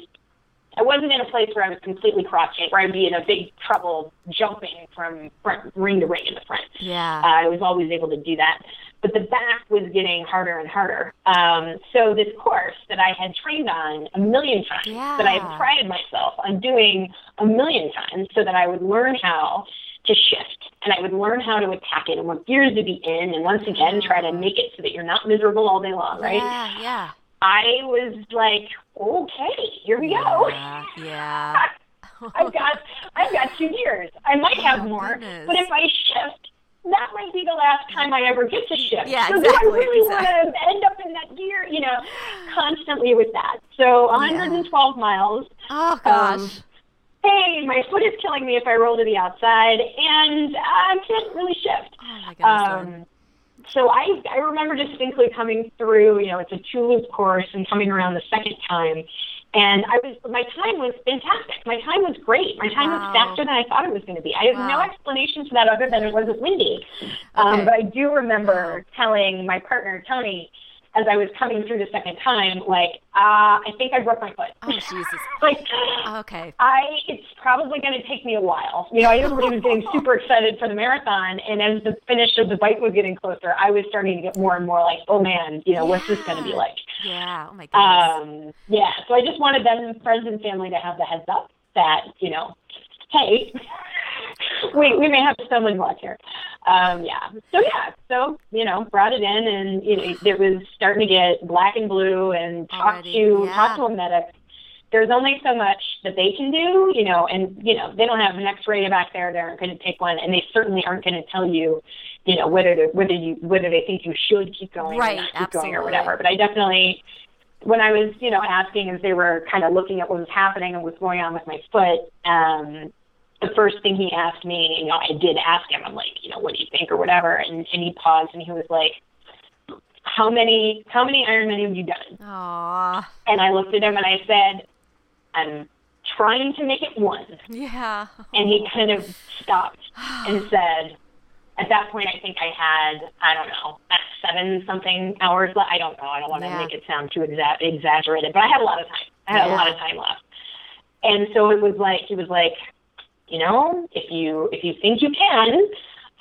I wasn't in a place where I was completely shaped, where I'd be in a big trouble jumping from front, ring to ring in the front. Yeah. Uh, I was always able to do that. But the back was getting harder and harder. Um, so this course that I had trained on a million times, Yeah. that I had prided myself on doing a million times so that I would learn how to shift and I would learn how to attack it and what gears to be in and once again try to make it so that you're not miserable all day long, right? Yeah, yeah. I was like, okay, here we go. Yeah, yeah. I've got I've got two years. I might have Oh, more, goodness. but if I shift, that might be the last time I ever get to shift. Yeah, so exactly, do I really exactly. want to end up in that gear? You know, constantly with that. So 112 miles. Oh gosh. Um, Hey, my foot is killing me if I roll to the outside, and I can't really shift. oh my goodness. Um, so I I remember distinctly coming through. You know, it's a two loop course, and coming around the second time, and I was my time was fantastic. My time was great. My time Wow. was faster than I thought it was going to be. I have no explanation for that other than it wasn't windy. Um, but I do remember telling my partner Tony as I was coming through the second time, like, uh, I think I broke my foot. oh Jesus. like. Okay. I it's probably going to take me a while. You know, everybody was getting super excited for the marathon, and as the finish of the bike was getting closer, I was starting to get more and more like, oh man, you know, what's this going to be like? Yeah. Oh my goodness. Um, yeah. So I just wanted them, friends and family, to have the heads up that you know, hey, we we may have someone watch here. Um, yeah. So yeah. So you know, brought it in, and you know, it was starting to get black and blue, and talk Already, to yeah. talk to a medic. There's only so much that they can do, you know, and you know they don't have an X-ray back there. They aren't going to take one, and they certainly aren't going to tell you, you know, whether whether you whether they think you should keep going Right, or not keep going or whatever. But I definitely when I was, you know, asking as they were kind of looking at what was happening and what's going on with my foot, um, the first thing he asked me, you know, I did ask him, I'm like, you know, what do you think or whatever, and, and he paused and he was like, how many, how many Ironman have you done? Aw. And I looked at him and I said, I'm trying to make it one. Yeah. And he kind of stopped and said, at that point, I think I had, I don't know, seven something hours left. I don't know. I don't want to Yeah. make it sound too exa- exaggerated, but I had a lot of time. I had Yeah. a lot of time left. And so it was like, he was like, you know, if you, if you think you can,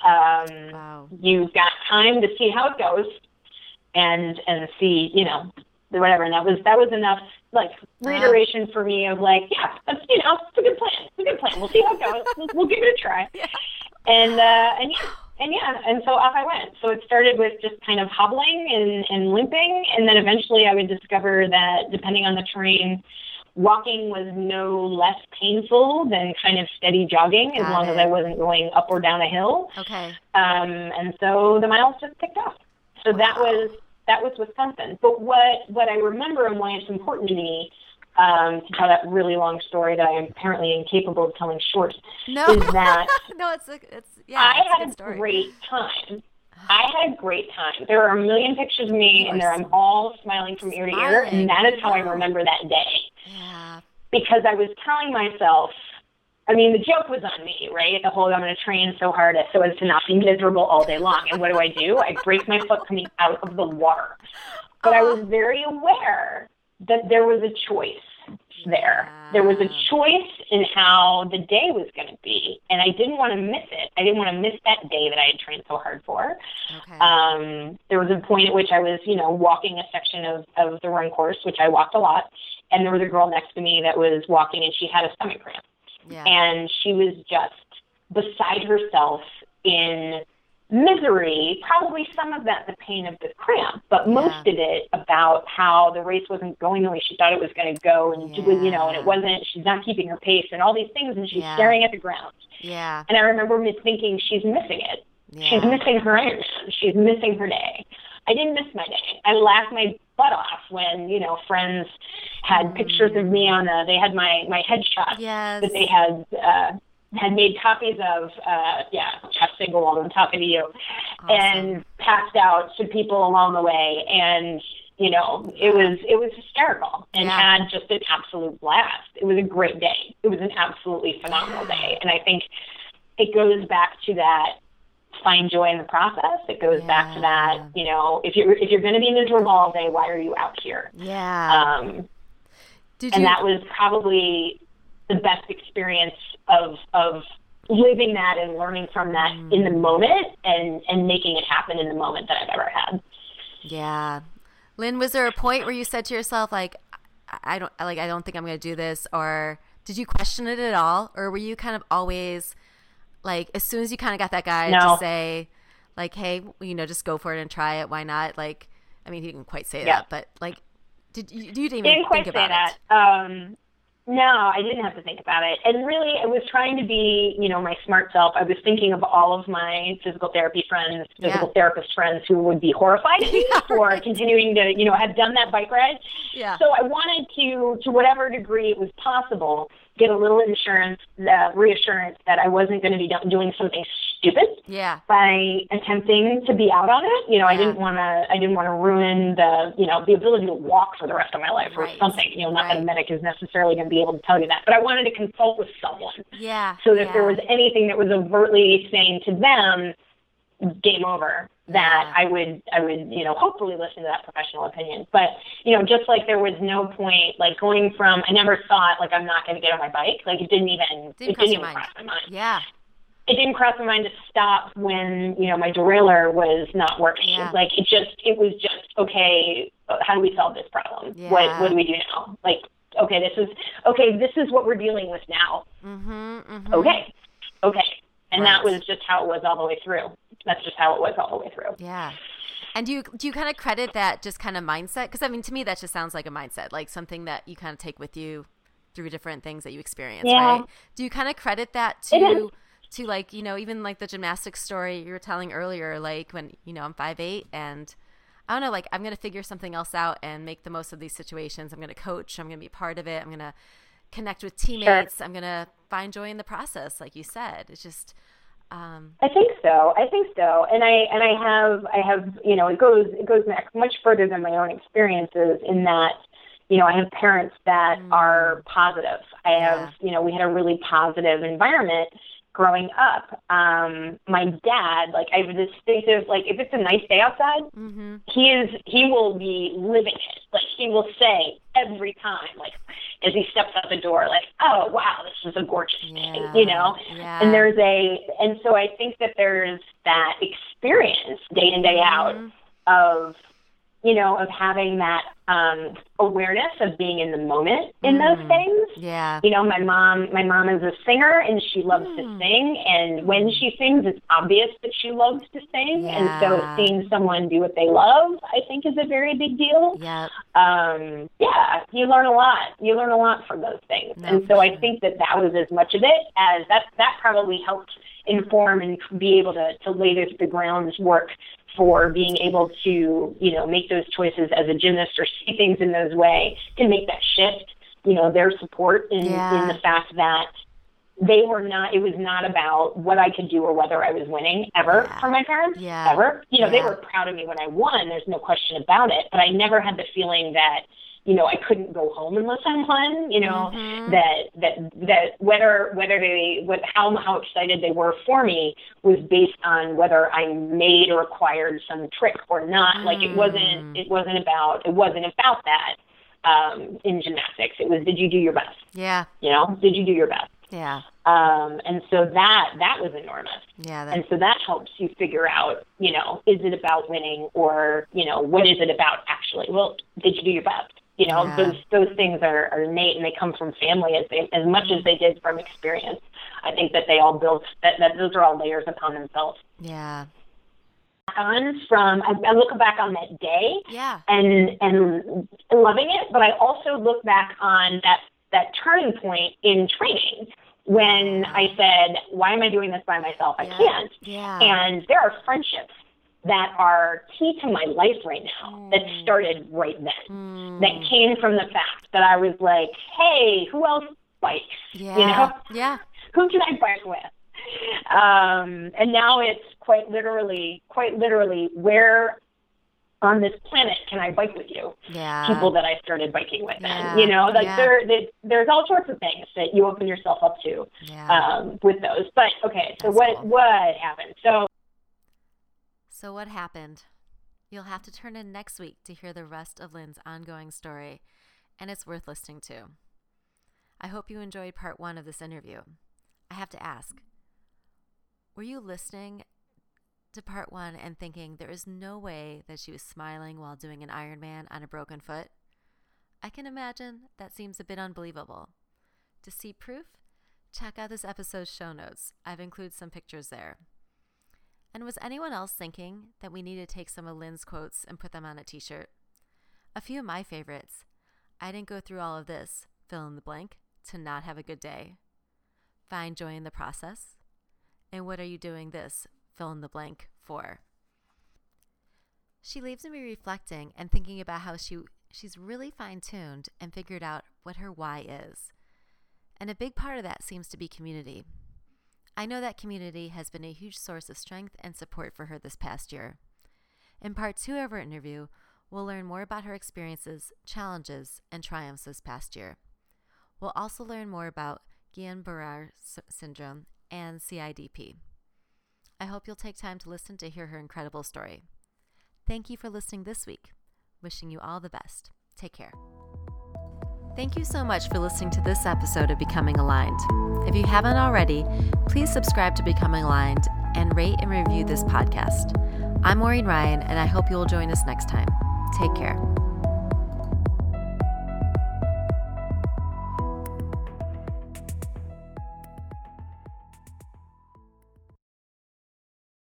um, Wow. you've got time to see how it goes and, and see, you know, whatever. And that was, that was enough, like, reiteration for me of like, yeah, that's, you know, it's a good plan. It's a good plan. We'll see how it goes. We'll, we'll give it a try and uh, and yeah, and yeah, and so off I went. So it started with just kind of hobbling and, and limping, and then eventually I would discover that depending on the terrain, walking was no less painful than kind of steady jogging, as Got long as. I wasn't going up or down a hill. Okay. Um, and so the miles just picked up. So that was that was Wisconsin. But what what I remember and why it's important to me um, to tell that really long story that I am apparently incapable of telling short No. is that no, it's a, it's yeah. I a had good a great time. I had a great time. There are a million pictures of me, and there I'm all smiling from ear to ear, and that is how I remember that day Yeah. because I was telling myself. I mean, the joke was on me, right? The whole I'm going to train so hard as so as to not be miserable all day long. And what do I do? I break my foot coming out of the water. But I was very aware that there was a choice there. There was a choice in how the day was going to be, and I didn't want to miss it. I didn't want to miss that day that I had trained so hard for. Okay. Um, there was a point at which I was, you know, walking a section of, of the run course, which I walked a lot, and there was a girl next to me that was walking, and she had a stomach cramp, yeah. and she was just beside herself in misery, probably some of that the pain of the cramp, but most of it about how the race wasn't going the way she thought it was going to go, and was, you know, and it wasn't. She's not keeping her pace, and all these things, and she's Yeah. staring at the ground. yeah. And I remember me thinking, she's missing it. She's missing her Ironman. She's missing her day. I didn't miss my day. I laughed my butt off when you know friends had pictures of me on the. They had my my headshot Yes. that they had uh, had made copies of. Uh, yeah, Jeff Singlewald on top of you, and passed out to people along the way. And you know, it was it was hysterical and Yeah. had just an absolute blast. It was a great day. It was an absolutely phenomenal day, and I think it goes back to that find joy in the process. It goes back to that, you know, if you're if you're going to be miserable all day, why are you out here? Yeah. Um, Did and you... that was probably the best experience of of living that and learning from that mm. in the moment and and making it happen in the moment that I've ever had. Yeah. Lynn, was there a point where you said to yourself like I don't like I don't think I'm going to do this or did you question it at all or were you kind of always like as soon as you kind of got that guy no. to say like hey, you know, just go for it and try it, why not? Like I mean, he didn't quite say yeah. that, but like did you, you didn't even didn't think about that. it? Um no, I didn't have to think about it. And really, I was trying to be, you know, my smart self. I was thinking of all of my physical therapy friends, physical yeah. therapist friends who would be horrified me for continuing to, you know, have done that bike ride. Yeah. So I wanted to, to whatever degree it was possible, get a little insurance, uh, reassurance that I wasn't going to be doing something stupid. Yeah. By attempting to be out on it, you know, yeah. I didn't want to. I didn't want to ruin the, you know, the ability to walk for the rest of my life right. or something. You know, not right. that a medic is necessarily going to be able to tell you that, but I wanted to consult with someone. Yeah. So that yeah. if there was anything that was overtly saying to them, game over that I would I would you know hopefully listen to that professional opinion. But you know just like there was no point like going from I never thought like I'm not going to get on my bike like it didn't even didn't it didn't even mind. cross my mind. Yeah. It didn't cross my mind to stop when you know my derailleur was not working. Yeah. Like it just it was just okay. How do we solve this problem? Yeah. What what do we do now? Like okay this is okay this is what we're dealing with now. Mm-hmm, mm-hmm. Okay okay and Right. that was just how it was all the way through. That's just how it was all the way through. Yeah. And do you do you kind of credit that just kind of mindset? Because I mean, to me, that just sounds like a mindset, like something that you kind of take with you through different things that you experience, Yeah. right? Do you kind of credit that to to like you know even like the gymnastics story you were telling earlier, like when you know I'm five eight and I don't know, like I'm gonna figure something else out and make the most of these situations. I'm gonna coach. I'm gonna be part of it. I'm gonna connect with teammates. I'm gonna find joy in the process, like you said. It's just um, I think so. I think so. And I and I have I have you know it goes it goes back much further than my own experiences in that you know I have parents that Mm. are positive. I have Yeah. you know we had a really positive environment growing up. Um, my dad like I have a distinctive like if it's a nice day outside, hmm he is he will be living it. Like he will say every time, like as he steps out the door, like, "Oh wow, this is a gorgeous Yeah. day," you know. Yeah. And there's a, and so I think that there's that experience day in day out Mhm. of, you know, of having that um, awareness of being in the moment in those Mm. things. Yeah. You know, my mom, my mom is a singer and she loves to Mm. sing. And when she sings, it's obvious that she loves to sing. Yeah. And so seeing someone do what they love, I think, is a very big deal Yep. um, yeah, you learn a lot. You learn a lot from those things, No, and so I think that that was as much of it as that. That probably helped inform and be able to to lay the, the groundwork for being able to you know make those choices as a gymnast or see things in those way to make that shift. You know, their support in Yeah. in the fact that they were not it was not about what I could do or whether I was winning ever Yeah. for my parents Yeah. ever you know they were proud of me when I won there's no question about it but I never had the feeling that you know I couldn't go home unless I won you know Mhm. that that that whether whether they what how how excited they were for me was based on whether I made or acquired some trick or not like it Mm. wasn't it wasn't about it wasn't about that um in gymnastics it was did you do your best Yeah. you know did you do your best Yeah. um, and so that that was enormous. Yeah. That, And so that helps you figure out, you know, is it about winning or, you know, what is it about actually? Well, did you do your best? You know, Yeah. those those things are, are innate and they come from family as they as much as they did from experience. I think that they all build that, that those are all layers upon themselves. yeah. On from I, I look back on that day Yeah. and and loving it, but I also look back on that that turning point in training when I said, "Why am I doing this by myself? I Yeah. can't." Yeah. And there are friendships that are key to my life right now that Mm. started right then. Mm. That came from the fact that I was like, "Hey, who else bikes? yeah. You know, Yeah. who can I bike with?" Um, and now it's quite literally, quite literally, where on this planet can I bike with you? Yeah. people that I started biking with. Yeah, Then you know, like yeah. there, there, there's all sorts of things that you open yourself up to um, with those. But okay, so That's what cool. what happened? So So, what happened? You'll have to turn in next week to hear the rest of Lynn's ongoing story. and it's worth listening to. I hope you enjoyed part one of this interview. I have to ask were you listening to part one and thinking there is no way that she was smiling while doing an Ironman on a broken foot? I can imagine that seems a bit unbelievable. To see proof, check out this episode's show notes. I've included some pictures there. And was anyone else thinking that we need to take some of Lynn's quotes and put them on a t shirt? A few of my favorites. I didn't go through all of this, fill in the blank, to not have a good day. Find joy in the process. And what are you doing this, fill in the blank, for? She leaves me reflecting and thinking about how she, she's really fine tuned and figured out what her why is. And a big part of that seems to be community. I know that community has been a huge source of strength and support for her this past year. In part two of our interview, we'll learn more about her experiences, challenges, and triumphs this past year. We'll also learn more about Guillain Barre syndrome and CIDP. I hope you'll take time to listen to hear her incredible story. Thank you for listening this week. Wishing you all the best. Take care. Thank you so much for listening to this episode of Becoming Aligned. If you haven't already, please subscribe to Becoming Aligned and rate and review this podcast. I'm Maureen Ryan, and I hope you will join us next time. Take care.